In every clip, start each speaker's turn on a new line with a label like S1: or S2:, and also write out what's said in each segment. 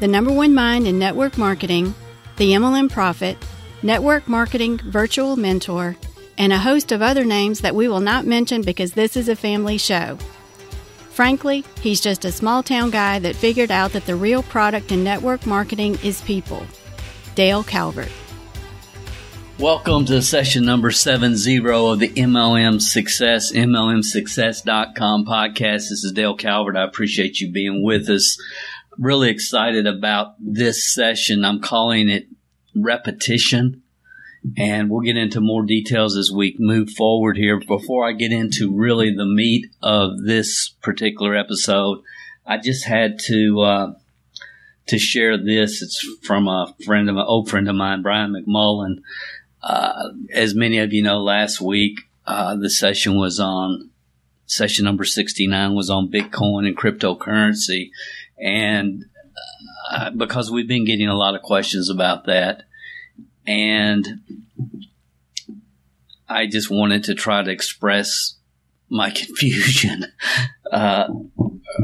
S1: the number one mind in network marketing, the MLM Profit, network marketing virtual mentor, and a host of other names that we will not mention because this is a family show. Frankly, he's just a small town guy that figured out that the real product in network marketing is people. Dale Calvert.
S2: Welcome to session number 70 of the MLM Success, MLMSuccess.com podcast. This is Dale Calvert. I appreciate you being with us really excited about this session. I'm calling it repetition. And we'll get into more details as we move forward here. Before I get into really the meat of this particular episode, I just had to uh, to share this. It's from a friend of an old friend of mine, Brian McMullen. Uh, as many of you know, last week uh, the session was on session number sixty nine was on Bitcoin and cryptocurrency, and uh, because we've been getting a lot of questions about that, and I just wanted to try to express my confusion, uh,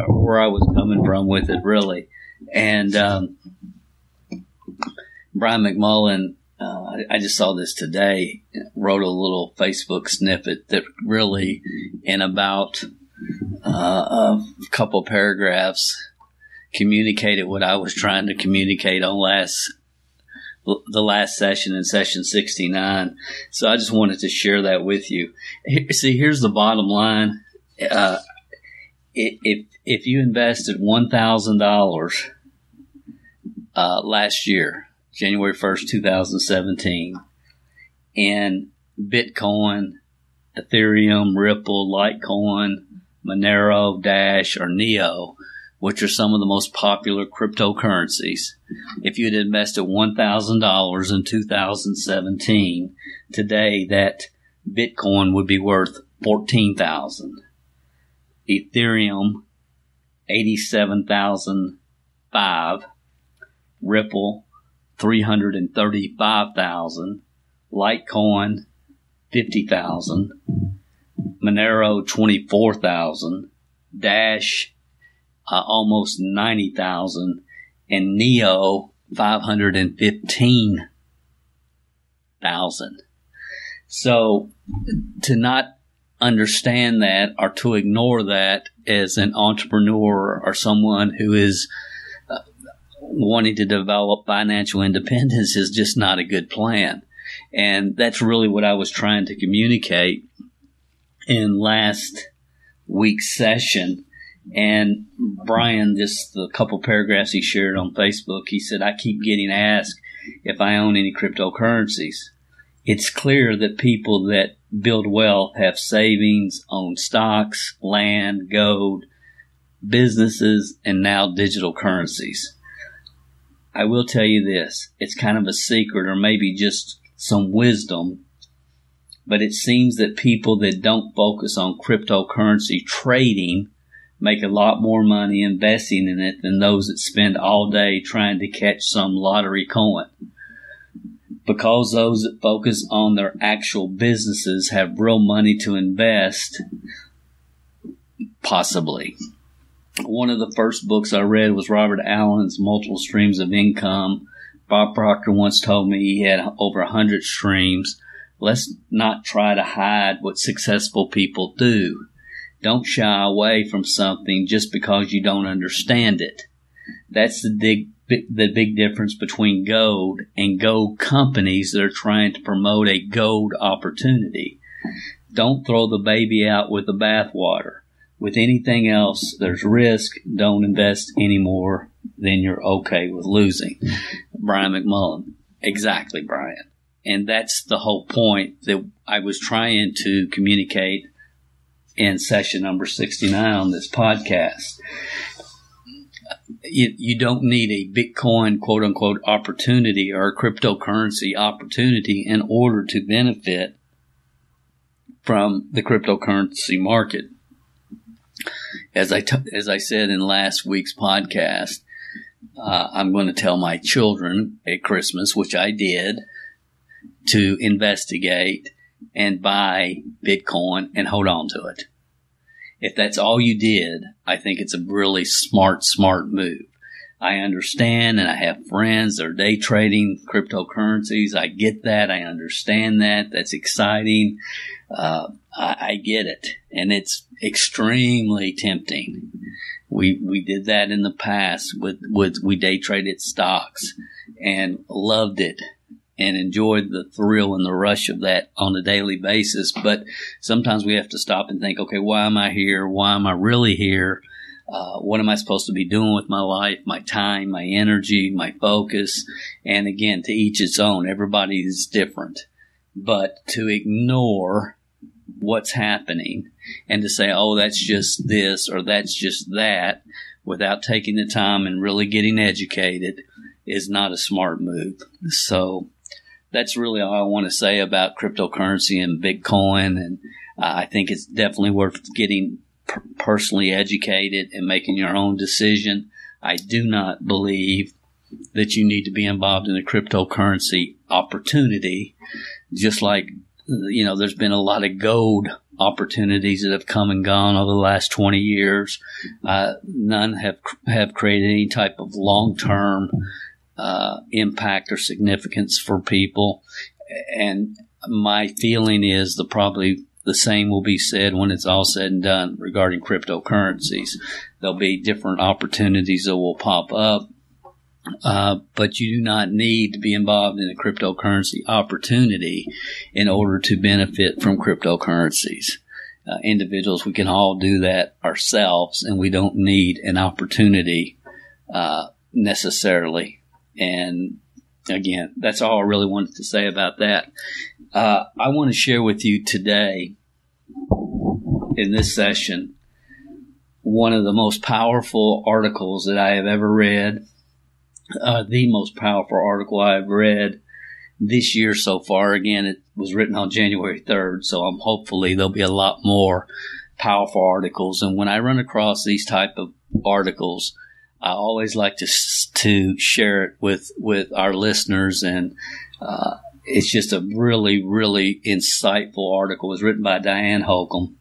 S2: where I was coming from with it, really. And um, Brian McMullen, uh, I just saw this today, wrote a little Facebook snippet that really, in about uh, a couple paragraphs, communicated what I was trying to communicate on last the last session in session 69. So I just wanted to share that with you. See, here's the bottom line. Uh, if, if you invested $1,000 uh, last year, January 1st, 2017, in Bitcoin, Ethereum, Ripple, Litecoin, Monero, Dash, or Neo, which are some of the most popular cryptocurrencies. If you had invested $1,000 in 2017, today that Bitcoin would be worth 14,000. Ethereum 87,005, Ripple 335,000, Litecoin 50,000, Monero 24,000, Dash uh, almost 90,000 and Neo 515,000. So to not understand that or to ignore that as an entrepreneur or someone who is uh, wanting to develop financial independence is just not a good plan. And that's really what I was trying to communicate in last week's session and Brian, just the couple paragraphs he shared on Facebook, he said, I keep getting asked if I own any cryptocurrencies. It's clear that people that build wealth have savings, own stocks, land, gold, businesses, and now digital currencies. I will tell you this it's kind of a secret or maybe just some wisdom, but it seems that people that don't focus on cryptocurrency trading make a lot more money investing in it than those that spend all day trying to catch some lottery coin. Because those that focus on their actual businesses have real money to invest, possibly. One of the first books I read was Robert Allen's Multiple Streams of Income. Bob Proctor once told me he had over a hundred streams. Let's not try to hide what successful people do. Don't shy away from something just because you don't understand it. That's the big, the big difference between gold and gold companies that are trying to promote a gold opportunity. Don't throw the baby out with the bathwater. With anything else, there's risk. Don't invest any more than you're okay with losing. Brian McMullen. Exactly, Brian. And that's the whole point that I was trying to communicate in session number 69 on this podcast. you, you don't need a Bitcoin quote unquote opportunity or a cryptocurrency opportunity in order to benefit from the cryptocurrency market. As I t- as I said in last week's podcast, uh, I'm going to tell my children at Christmas, which I did, to investigate and buy Bitcoin and hold on to it. If that's all you did, I think it's a really smart, smart move. I understand and I have friends that are day trading cryptocurrencies. I get that. I understand that. That's exciting. Uh, I, I get it. And it's extremely tempting. We, we did that in the past with, with, we day traded stocks and loved it and enjoyed the thrill and the rush of that on a daily basis. But sometimes we have to stop and think, okay, why am I here? Why am I really here? Uh, what am I supposed to be doing with my life, my time, my energy, my focus? And again, to each its own. Everybody is different. But to ignore what's happening and to say, oh, that's just this or that's just that without taking the time and really getting educated is not a smart move. So that's really all I want to say about cryptocurrency and Bitcoin. And I think it's definitely worth getting per- personally educated and making your own decision. I do not believe that you need to be involved in a cryptocurrency opportunity, just like you know, there's been a lot of gold opportunities that have come and gone over the last 20 years. Uh, none have have created any type of long term uh, impact or significance for people. And my feeling is the probably the same will be said when it's all said and done regarding cryptocurrencies. There'll be different opportunities that will pop up. Uh, but you do not need to be involved in a cryptocurrency opportunity in order to benefit from cryptocurrencies. Uh, individuals, we can all do that ourselves, and we don't need an opportunity uh, necessarily and again, that's all I really wanted to say about that. Uh, I want to share with you today in this session one of the most powerful articles that I have ever read, uh, the most powerful article I've read this year so far. Again, it was written on January 3rd, so I'm hopefully there'll be a lot more powerful articles. And when I run across these type of articles, I always like to to share it with with our listeners, and uh, it's just a really really insightful article. It was written by Diane Holcomb,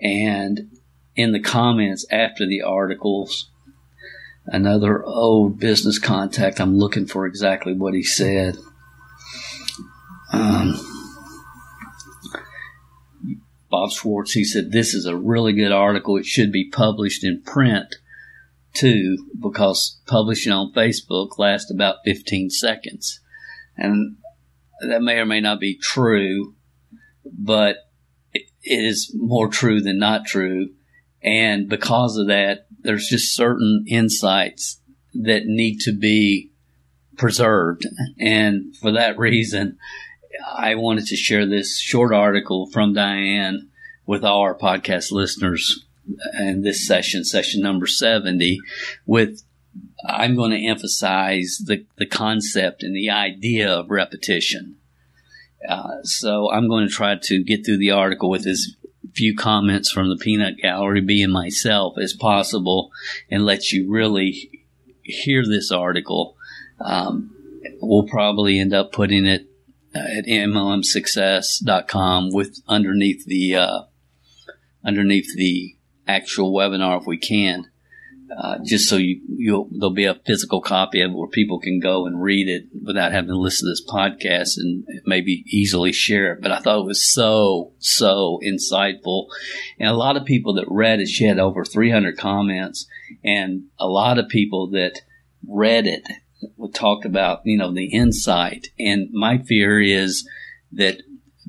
S2: and in the comments after the articles, another old business contact. I'm looking for exactly what he said. Um, Bob Schwartz, he said, This is a really good article. It should be published in print too, because publishing on Facebook lasts about 15 seconds. And that may or may not be true, but it is more true than not true. And because of that, there's just certain insights that need to be preserved. And for that reason, I wanted to share this short article from Diane with all our podcast listeners in this session, session number 70, with I'm going to emphasize the, the concept and the idea of repetition. Uh, so I'm going to try to get through the article with as few comments from the peanut gallery, being myself, as possible, and let you really hear this article. Um, we'll probably end up putting it at mlmsuccess.com with underneath the uh, underneath the actual webinar if we can, uh, just so you you there'll be a physical copy of it where people can go and read it without having to listen to this podcast and maybe easily share it. But I thought it was so so insightful, and a lot of people that read it. She had over 300 comments, and a lot of people that read it talked about you know the insight. And my fear is that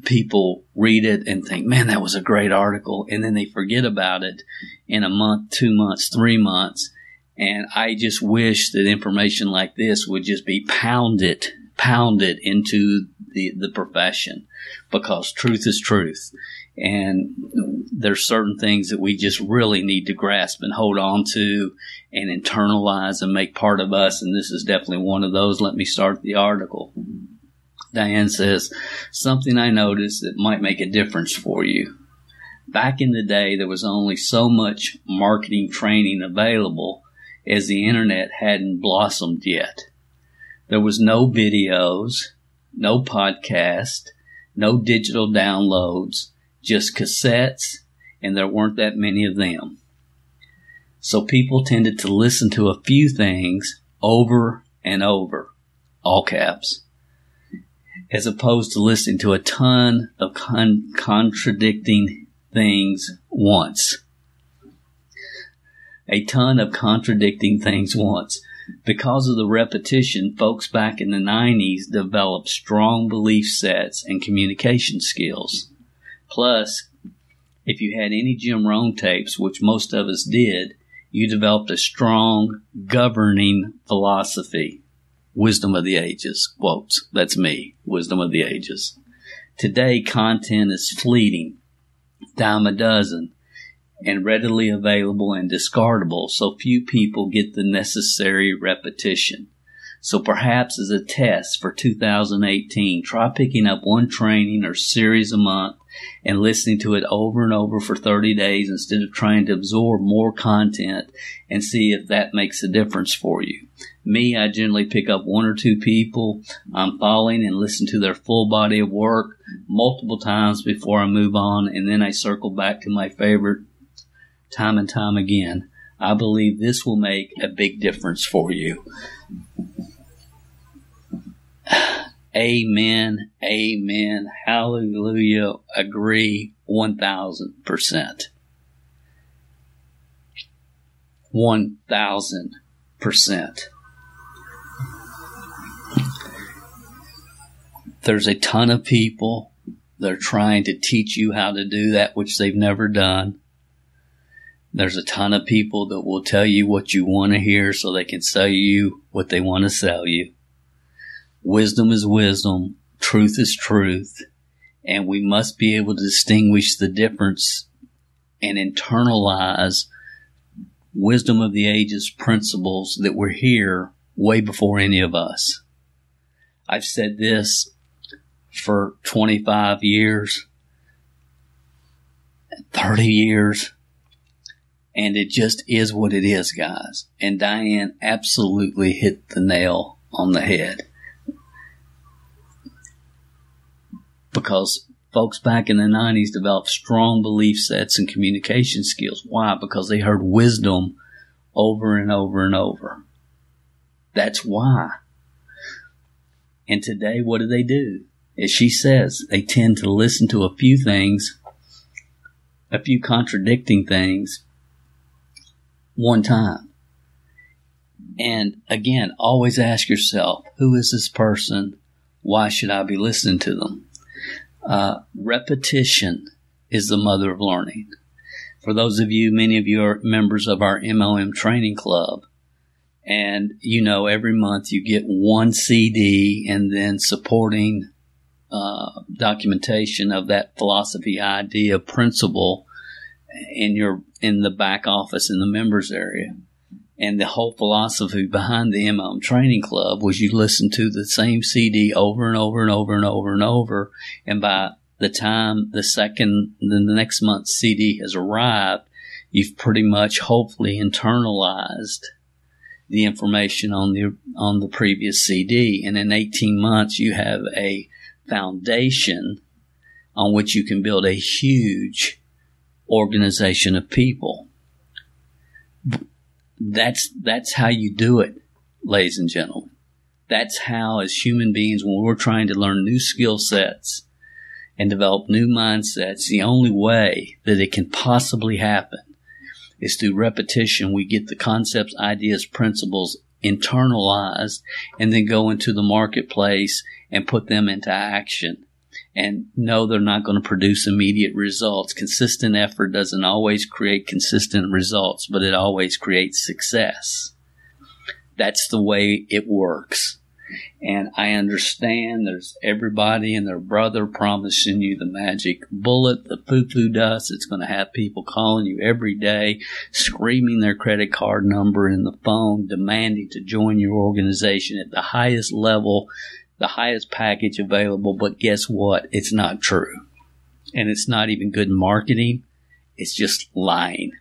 S2: people read it and think, man, that was a great article. And then they forget about it in a month, two months, three months. And I just wish that information like this would just be pounded, pounded into the, the profession because truth is truth. And there's certain things that we just really need to grasp and hold on to and internalize and make part of us. And this is definitely one of those. Let me start the article. Diane says, something I noticed that might make a difference for you. Back in the day, there was only so much marketing training available as the internet hadn't blossomed yet. There was no videos, no podcast, no digital downloads, just cassettes, and there weren't that many of them. So people tended to listen to a few things over and over, all caps, as opposed to listening to a ton of con- contradicting things once. A ton of contradicting things once. Because of the repetition, folks back in the 90s developed strong belief sets and communication skills. Plus, if you had any Jim Rohn tapes, which most of us did, you developed a strong governing philosophy. Wisdom of the ages. Quotes. That's me. Wisdom of the ages. Today, content is fleeting, dime a dozen, and readily available and discardable, so few people get the necessary repetition. So perhaps as a test for 2018, try picking up one training or series a month and listening to it over and over for 30 days instead of trying to absorb more content and see if that makes a difference for you. Me, I generally pick up one or two people I'm following and listen to their full body of work multiple times before I move on, and then I circle back to my favorite time and time again. I believe this will make a big difference for you. Amen. Amen. Hallelujah. Agree 1000%. 1000%. There's a ton of people that are trying to teach you how to do that which they've never done. There's a ton of people that will tell you what you want to hear so they can sell you what they want to sell you. Wisdom is wisdom. Truth is truth. And we must be able to distinguish the difference and internalize wisdom of the ages principles that were here way before any of us. I've said this for 25 years, 30 years, and it just is what it is, guys. And Diane absolutely hit the nail on the head. because folks back in the 90s developed strong belief sets and communication skills. Why? Because they heard wisdom over and over and over. That's why. And today, what do they do? As she says, they tend to listen to a few things, a few contradicting things, one time. And again, always ask yourself, who is this person? Why should I be listening to them? Uh, repetition is the mother of learning. For those of you, many of you are members of our MLM training club. And you know, every month you get one CD and then supporting uh, documentation of that philosophy, idea, principle in your in the back office in the members area. And the whole philosophy behind the MLM Training Club was you listen to the same CD over and over and over and over and over. And by the time the second, the next month's CD has arrived, you've pretty much hopefully internalized the information on the on the previous CD, and in 18 months you have a foundation on which you can build a huge organization of people that's that's how you do it, ladies and gentlemen. That's how, as human beings, when we're trying to learn new skill sets and develop new mindsets, the only way that it can possibly happen is through repetition. We get the concepts, ideas, principles internalized and then go into the marketplace and put them into action and know they're not going to produce immediate results. Consistent effort doesn't always create consistent results, but it always creates success. That's the way it works. And I understand there's everybody and their brother promising you the magic bullet, the foo foo dust. It's going to have people calling you every day, screaming their credit card number in the phone, demanding to join your organization at the highest level, the highest package available. But guess what? It's not true. And it's not even good marketing. It's just lying.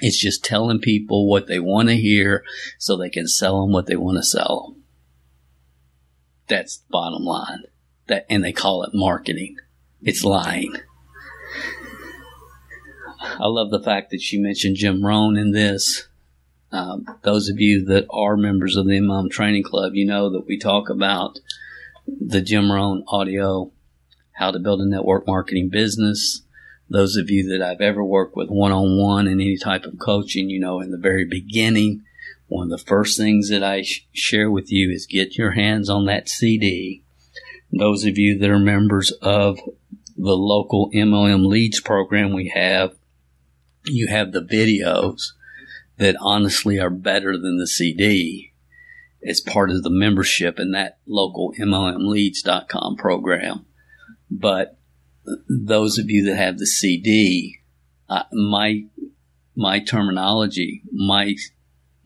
S2: It's just telling people what they want to hear so they can sell them what they want to sell them. That's the bottom line. That, and they call it marketing. It's lying. I love the fact that you mentioned Jim Rohn in this. Um, those of you that are members of the MLM Training Club, you know that we talk about the Jim Rohn audio, how to build a network marketing business, those of you that I've ever worked with one on one in any type of coaching, you know, in the very beginning, one of the first things that I sh- share with you is get your hands on that CD. Those of you that are members of the local MLM leads program we have, you have the videos that honestly are better than the CD as part of the membership in that local MLMleads.com program. But those of you that have the CD, uh, my my terminology, my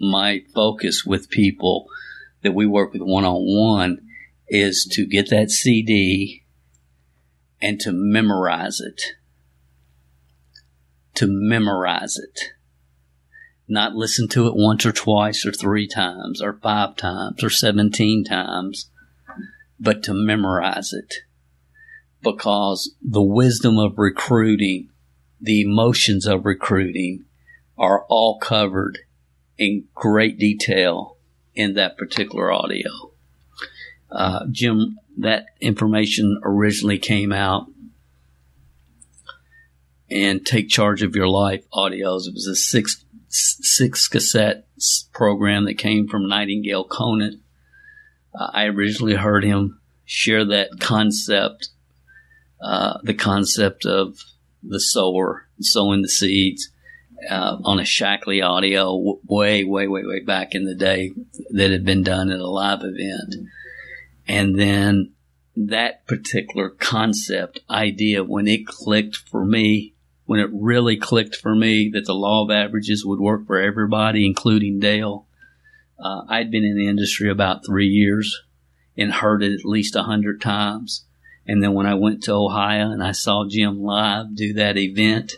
S2: my focus with people that we work with one on one is to get that CD and to memorize it. To memorize it. Not listen to it once or twice or three times or five times or 17 times, but to memorize it because the wisdom of recruiting, the emotions of recruiting are all covered in great detail in that particular audio. Uh, Jim, that information originally came out and Take Charge of Your Life audios. It was a six, six cassette program that came from Nightingale Conant. Uh, I originally heard him share that concept uh, the concept of the sower sowing the seeds uh, on a Shaklee audio w- way, way, way, way back in the day that had been done at a live event. And then that particular concept idea, when it clicked for me, when it really clicked for me that the law of averages would work for everybody, including Dale, uh, I'd been in the industry about three years and heard it at least a hundred times. And then when I went to Ohio and I saw Jim live do that event,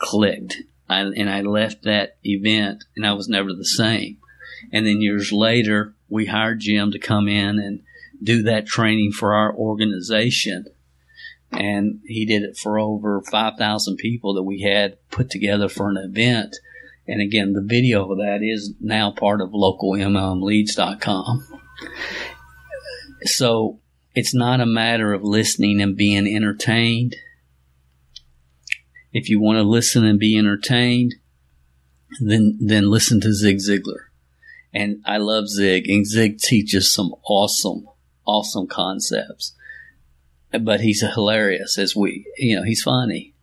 S2: clicked. I, and I left that event and I was never the same. And then years later, we hired Jim to come in and do that training for our organization. And he did it for over 5,000 people that we had put together for an event. And again, the video of that is now part of localmlmleads.com. So it's not a matter of listening and being entertained. If you want to listen and be entertained, then then listen to Zig Ziglar. And I love Zig, and Zig teaches some awesome, awesome concepts. But he's hilarious as we, you know, he's funny.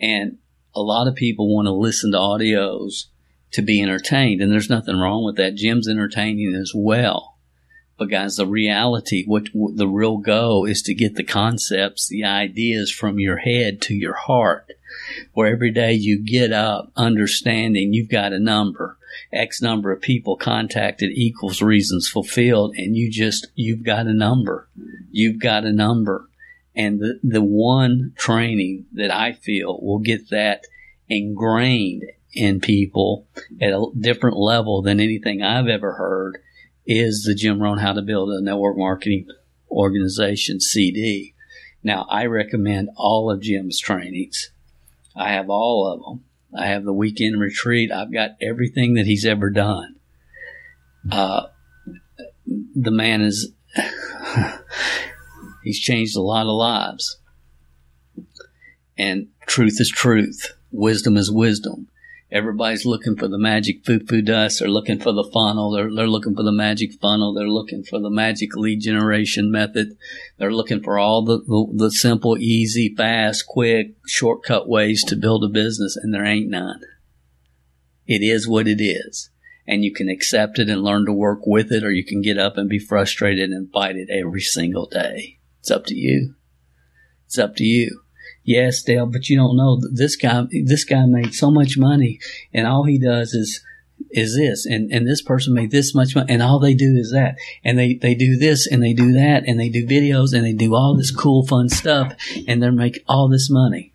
S2: And a lot of people want to listen to audios to be entertained, and there's nothing wrong with that. Jim's entertaining as well but guys, the reality, what, what, the real goal is to get the concepts, the ideas from your head to your heart. Where every day you get up understanding you've got a number, X number of people contacted equals reasons fulfilled, and you just, you've got a number. You've got a number. And the, the one training that I feel will get that ingrained in people at a different level than anything I've ever heard is the Jim Rohn How to Build a Network Marketing Organization CD. Now, I recommend all of Jim's trainings. I have all of them. I have the weekend retreat. I've got everything that he's ever done. Uh, the man is, he's changed a lot of lives. And truth is truth. Wisdom is wisdom. Everybody's looking for the magic foo foo dust. They're looking for the funnel. They're, they're looking for the magic funnel. They're looking for the magic lead generation method. They're looking for all the, the, the simple, easy, fast, quick, shortcut ways to build a business, and there ain't none. It is what it is. and you can accept it and learn to work with it, or you can get up and be frustrated and fight it every single day. It's up to you. It's up to you. Yes, Dale, but you don't know this guy. This guy made so much money, and all he does is is this, and and this person made this much money, and all they do is that, and they they do this and they do that, and they do videos and they do all this cool, fun stuff, and they make all this money.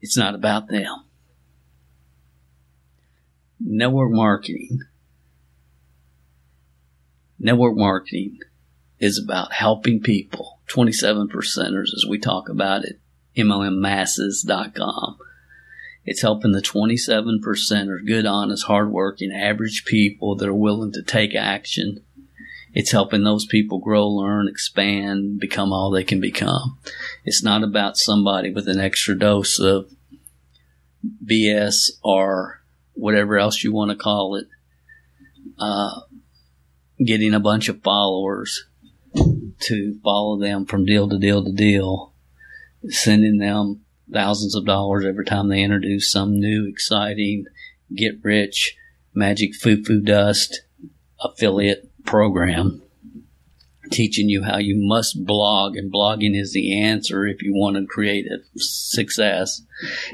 S2: It's not about them. Network marketing. Network marketing is about helping people, 27 percenters as we talk about it, MLMmasses.com. It's helping the 27 percenters, good, honest, hardworking, average people that are willing to take action. It's helping those people grow, learn, expand, become all they can become. It's not about somebody with an extra dose of BS or whatever else you want to call it, uh, getting a bunch of followers to follow them from deal to deal to deal, sending them thousands of dollars every time they introduce some new, exciting, get rich, magic foo foo dust affiliate program teaching you how you must blog, and blogging is the answer if you want to create a success.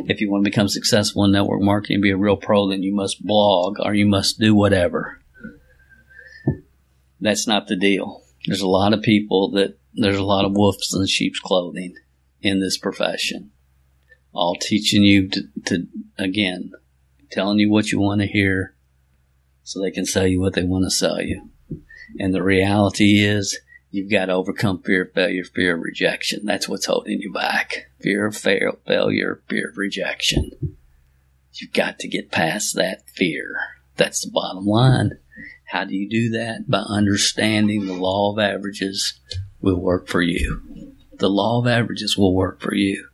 S2: If you want to become successful in network marketing, be a real pro, then you must blog or you must do whatever. That's not the deal. There's a lot of people that there's a lot of wolves in sheep's clothing in this profession, all teaching you to, to again, telling you what you want to hear so they can sell you what they want to sell you. And the reality is, you've got to overcome fear of failure, fear of rejection. That's what's holding you back. Fear of fail, failure, fear of rejection. You've got to get past that fear. That's the bottom line. How do you do that? By understanding the law of averages will work for you. The law of averages will work for you.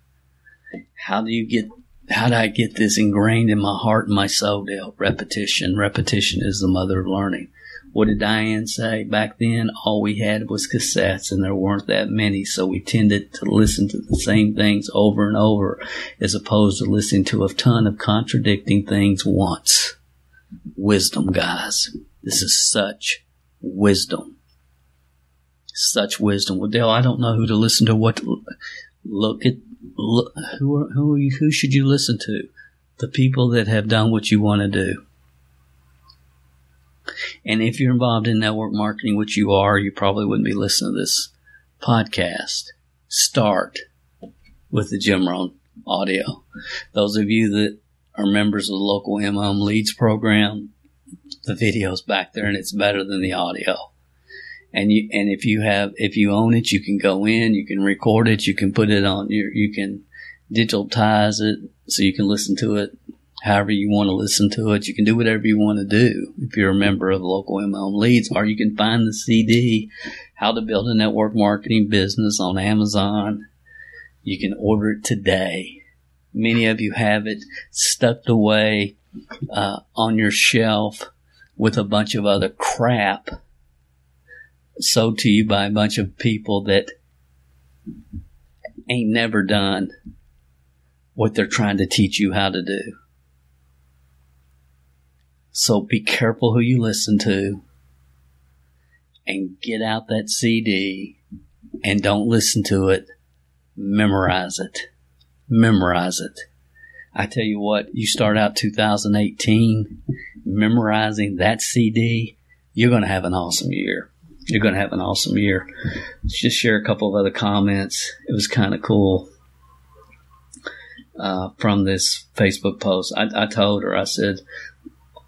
S2: How do you get how do I get this ingrained in my heart and my soul, Dale? Repetition. Repetition is the mother of learning. What did Diane say? Back then, all we had was cassettes and there weren't that many, so we tended to listen to the same things over and over as opposed to listening to a ton of contradicting things once. Wisdom, guys. This is such wisdom. Such wisdom. Well, Dale, I don't know who to listen to. What to look at? Look, who are, who are you, who should you listen to? The people that have done what you want to do. And if you're involved in network marketing, which you are, you probably wouldn't be listening to this podcast. Start with the Jim Rohn audio. Those of you that are members of the local MLM Leads program, the video's back there and it's better than the audio. And you, and if you have, if you own it, you can go in, you can record it, you can put it on your, you can digitize it so you can listen to it however you want to listen to it. You can do whatever you want to do if you're a member of local MLM Leads, or you can find the CD, How to Build a Network Marketing Business on Amazon. You can order it today. Many of you have it stuck away uh, on your shelf with a bunch of other crap sold to you by a bunch of people that ain't never done what they're trying to teach you how to do. So be careful who you listen to and get out that CD and don't listen to it. Memorize it. Memorize it. I tell you what, you start out 2018 memorizing that CD, you're going to have an awesome year. You're going to have an awesome year. Let's just share a couple of other comments. It was kind of cool uh, from this Facebook post. I, I told her, I said,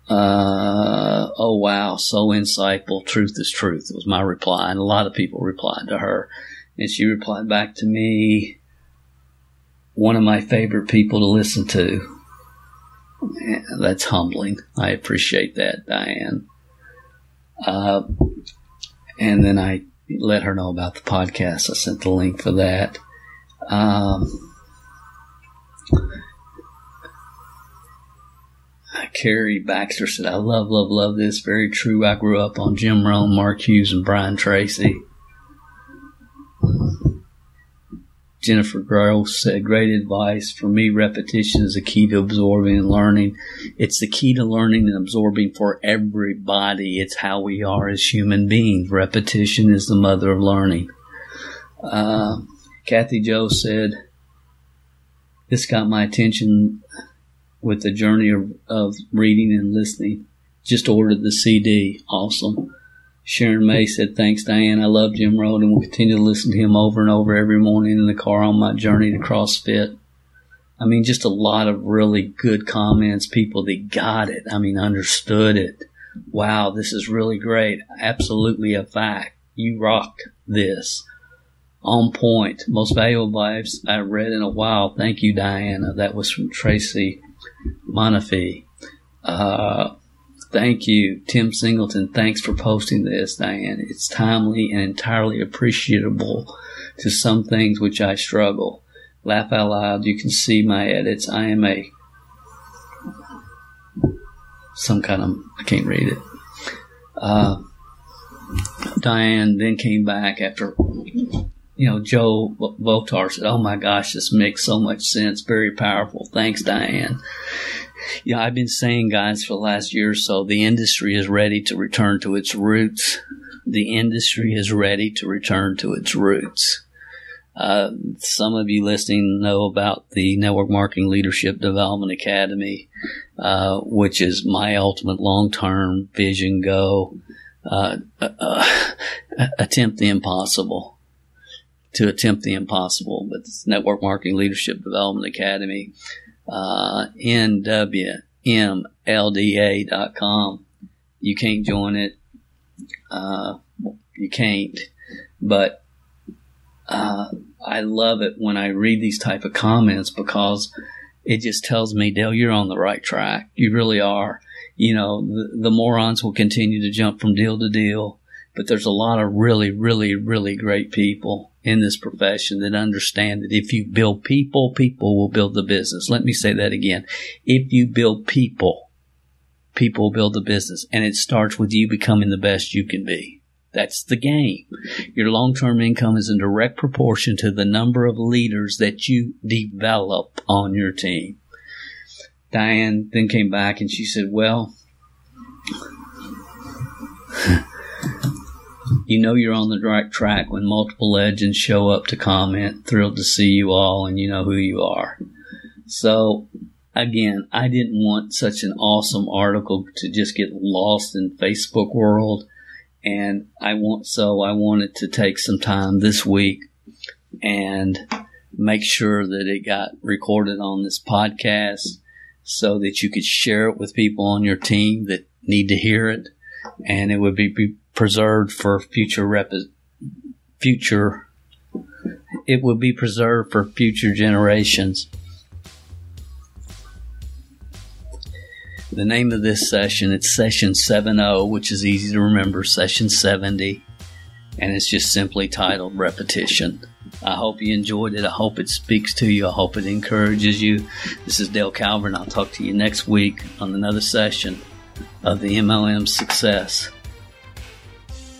S2: uh, oh wow, so insightful. Truth is truth was my reply. And a lot of people replied to her. And she replied back to me, one of my favorite people to listen to. that's humbling. I appreciate that, Diane. Uh, and then I let her know about the podcast. I sent the link for that. Um, Carrie Baxter said, I love, love, love this. Very true. I grew up on Jim Rohn, Mark Hughes, and Brian Tracy. Jennifer Gross said, great advice. For me, repetition is the key to absorbing and learning. It's the key to learning and absorbing for everybody. It's how we are as human beings. Repetition is the mother of learning. Uh, Kathy Joe said, this got my attention with the journey of, of reading and listening. Just ordered the CD. Awesome. Sharon May said, Thanks, Diane. I love Jim Rohn and will continue to listen to him over and over every morning in the car on my journey to CrossFit. I mean, just a lot of really good comments, people that got it. I mean, understood it. Wow, this is really great. Absolutely a fact. You rock this. On point. Most valuable vibes I read in a while. Thank you, Diana. That was from Tracy Monafee. Uh, Thank you, Tim Singleton. Thanks for posting this, Diane. It's timely and entirely appreciable to some things which I struggle. Laugh out loud. You can see my edits. I am a some kind of I can't read it. Uh, Diane then came back after you know Joe Votar said, "Oh my gosh, this makes so much sense. Very powerful. Thanks, Diane." Yeah, I've been saying, guys, for the last year or so, the industry is ready to return to its roots. The industry is ready to return to its roots. Uh, some of you listening know about the Network Marketing Leadership Development Academy, uh, which is my ultimate long-term vision go. Uh, uh, uh attempt the impossible. To attempt the impossible, but it's Network Marketing Leadership Development Academy uh, nwmlda.com. You can't join it. Uh, you can't. But uh, I love it when I read these type of comments because it just tells me, Dale, you're on the right track. You really are. You know, the, the morons will continue to jump from deal to deal, but there's a lot of really, really, really great people in this profession that understand that if you build people, people will build the business. Let me say that again. If you build people, people build the business. And it starts with you becoming the best you can be. That's the game. Your long-term income is in direct proportion to the number of leaders that you develop on your team. Diane then came back and she said, well, you know you're on the right track when multiple legends show up to comment. Thrilled to see you all, and you know who you are. So, again, I didn't want such an awesome article to just get lost in Facebook world, and I want so I wanted to take some time this week and make sure that it got recorded on this podcast so that you could share it with people on your team that need to hear it and it would be preserved for future rep- future it will be preserved for future generations. The name of this session, it's session 70, which is easy to remember, session 70, and it's just simply titled Repetition. I hope you enjoyed it. I hope it speaks to you. I hope it encourages you. This is Dale Calvert. I'll talk to you next week on another session of the MLM Success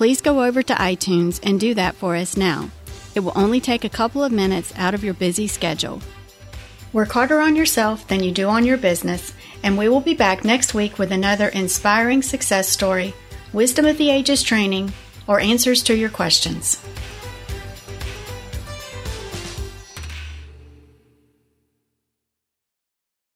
S1: please go over to iTunes and do that for us now. It will only take a couple of minutes out of your busy schedule. Work harder on yourself than you do on your business, and we will be back next week with another inspiring success story, wisdom of the ages training, or answers to your questions.